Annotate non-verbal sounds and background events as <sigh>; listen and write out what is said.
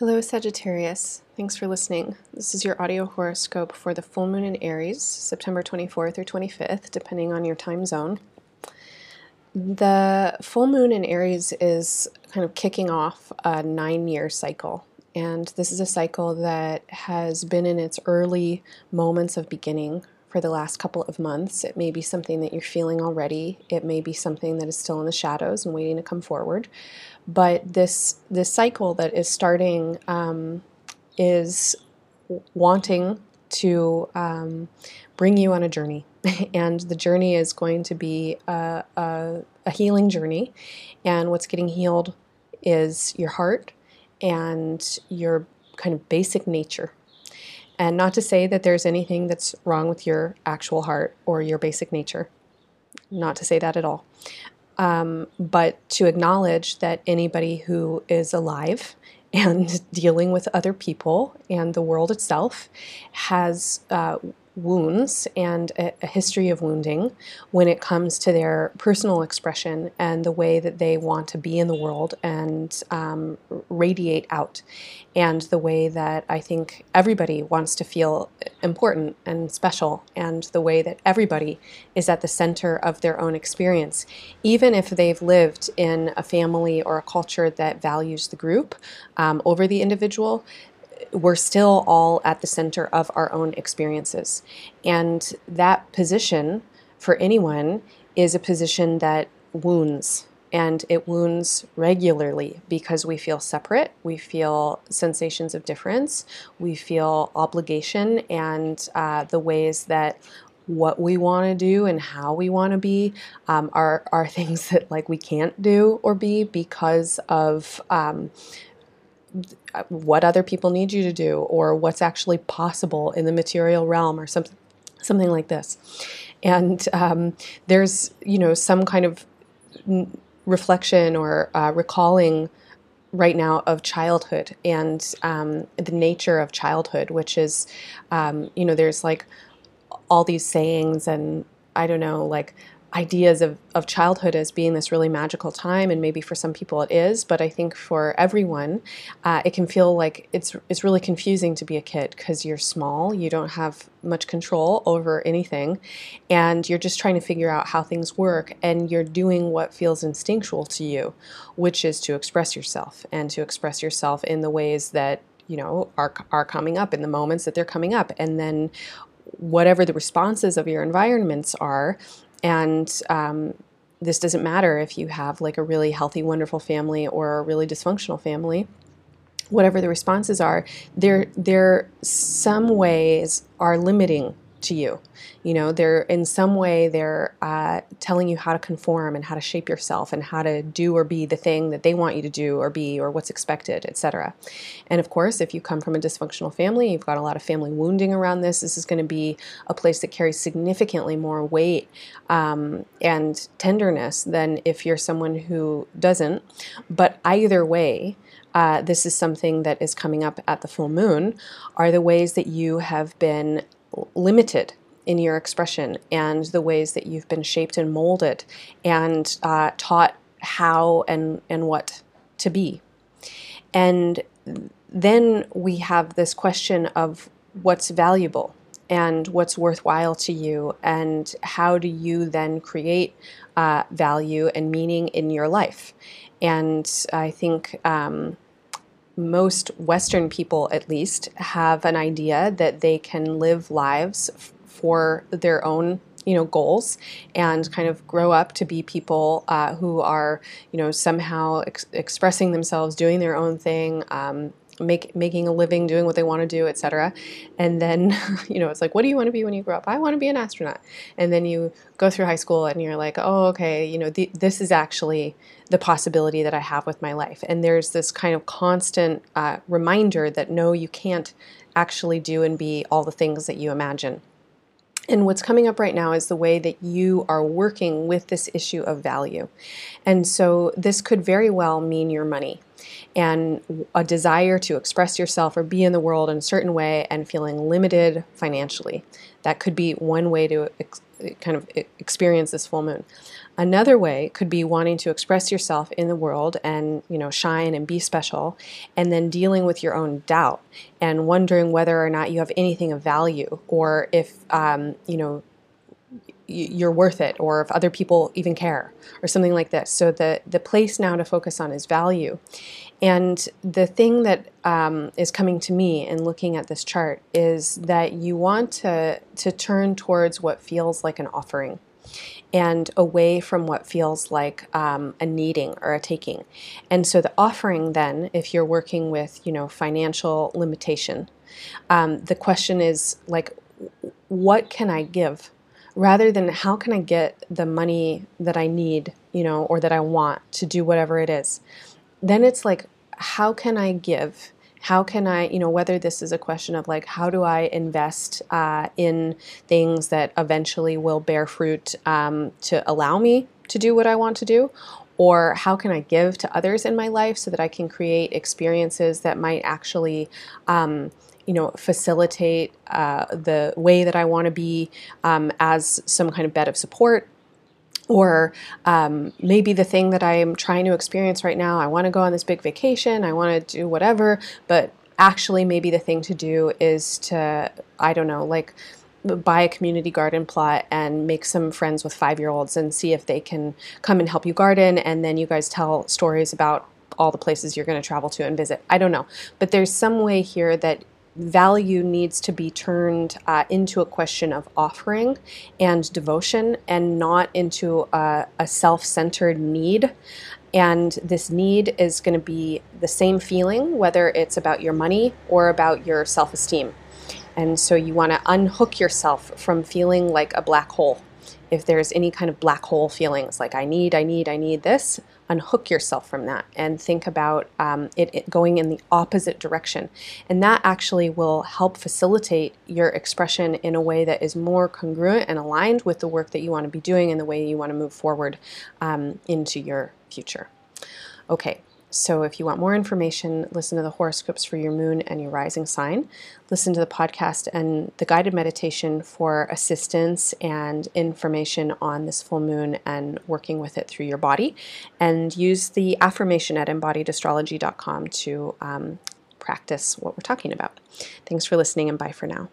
Hello, Sagittarius. Thanks for listening. This is your audio horoscope for the full moon in Aries, September 24th or 25th, depending on your time zone. The full moon in Aries is kind of kicking off a nine year cycle. And this is a cycle that has been in its early moments of beginning for the last couple of months. It may be something that you're feeling already. It may be something that is still in the shadows and waiting to come forward. But this this cycle that is starting um, is wanting to um, bring you on a journey, <laughs> and the journey is going to be a, a, a healing journey. And what's getting healed is your heart and your kind of basic nature and not to say that there's anything that's wrong with your actual heart or your basic nature. Not to say that at all. Um, but to acknowledge that anybody who is alive <laughs> and dealing with other people and the world itself has uh, wounds and a, a, history of wounding when it comes to their personal expression and the way that they want to be in the world and um, radiate out, and the way that I think everybody wants to feel important and special, and the way that everybody is at the center of their own experience, even if they've lived in a family or a culture that values the group um, over the individual we're still all at the center of our own experiences. And that position for anyone is a position that wounds. And it wounds regularly because we feel separate, we feel sensations of difference, we feel obligation, and uh, the ways that what we want to do and how we want to be um, are, are <laughs> things that like we can't do or be because of um, what other people need you to do or what's actually possible in the material realm or something something like this. And um, there's you know some kind of reflection or uh, recalling right now of childhood and um, the nature of childhood which is um, you know there's like all these sayings and i don't know like ideas of, of childhood as being this really magical time and maybe for some people it is but i think for everyone uh, it can feel like it's it's really confusing to be a kid because you're small you don't have much control over anything and you're just trying to figure out how things work and you're doing what feels instinctual to you which is to express yourself and to express yourself in the ways that you know are are coming up in the moments that they're coming up and then whatever the responses of your environments are and um, this doesn't matter if you have like a really healthy, wonderful family or a really dysfunctional family. Whatever the responses are, there there some ways are limiting to you. You know, they're in some way they're uh, telling you how to conform and how to shape yourself and how to do or be the thing that they want you to do or be or what's expected, etc. And of course, if you come from a dysfunctional family, you've got a lot of family wounding around this. This is going to be a place that carries significantly more weight um, and tenderness than if you're someone who doesn't. But either way, uh, this is something that is coming up at the full moon, are the ways that you have been limited in your expression and the ways that you've been shaped and molded and uh, taught how and, and what to be. And then we have this question of what's valuable and what's worthwhile to you, and how do you then create uh, value and meaning in your life. And I think um, most Western people, at least, have an idea that they can live lives f- for their own you know goals and kind of grow up to be people uh, who are you know somehow ex- expressing themselves doing their own thing um, make, making a living, doing what they want to do, etc. And then, <laughs> you know, it's like, what do you want to be when you grow up? I want to be an astronaut. And then you go through high school and you're like, oh, okay, you know, this is actually the possibility that I have with my life. And there's this kind of constant uh, reminder that no, you can't actually do and be all the things that you imagine. And what's coming up right now is the way that you are working with this issue of value. And so this could very well mean your money and a desire to express yourself or be in the world in a certain way and feeling limited financially. That could be one way to ex- kind of experience this full moon. Another way could be wanting to express yourself in the world and, you know, shine and be special, and then dealing with your own doubt and wondering whether or not you have anything of value or if, um, you know, you're worth it or if other people even care or something like this. So the the place now to focus on is value. And the thing that um, is coming to me in looking at this chart is that you want to to turn towards what feels like an offering and away from what feels like um, a needing or a taking and so the offering then if you're working with you know financial limitation um, the question is like what can i give rather than how can I get the money that I need, you know, or that I want to do whatever it is. Then it's like, how can I give? How can I, you know, whether this is a question of like, how do I invest uh, in things that eventually will bear fruit um, to allow me to do what I want to do? Or how can I give to others in my life so that I can create experiences that might actually um, you know, facilitate uh, the way that I want to be um, as some kind of bed of support. Or um, maybe the thing that I'm trying to experience right now, I want to go on this big vacation, I want to do whatever, but actually, maybe the thing to do is to, I don't know, like, buy a community garden plot and make some friends with five year olds and see if they can come and help you garden. And then you guys tell stories about all the places you're going to travel to and visit. I don't know. But there's some way here that value needs to be turned uh, into a question of offering and devotion and not into a, a self centered need. And this need is going to be the same feeling, whether it's about your money or about your self esteem. And so you want to unhook yourself from feeling like a black hole. If there's any kind of black hole feelings like I need, I need, I need this, unhook yourself from that and think about um, it, it, going in the opposite direction. And that actually will help facilitate your expression in a way that is more congruent and aligned with the work that you want to be doing and the way you want to move forward um, into your future. Okay, so, if you want more information, listen to the horoscopes for your moon and your rising sign. Listen to the podcast and the guided meditation for assistance and information on this full moon and working with it through your body. And use the affirmation at embodiedastrology.com to um, practice what we're talking about. Thanks for listening, and bye for now.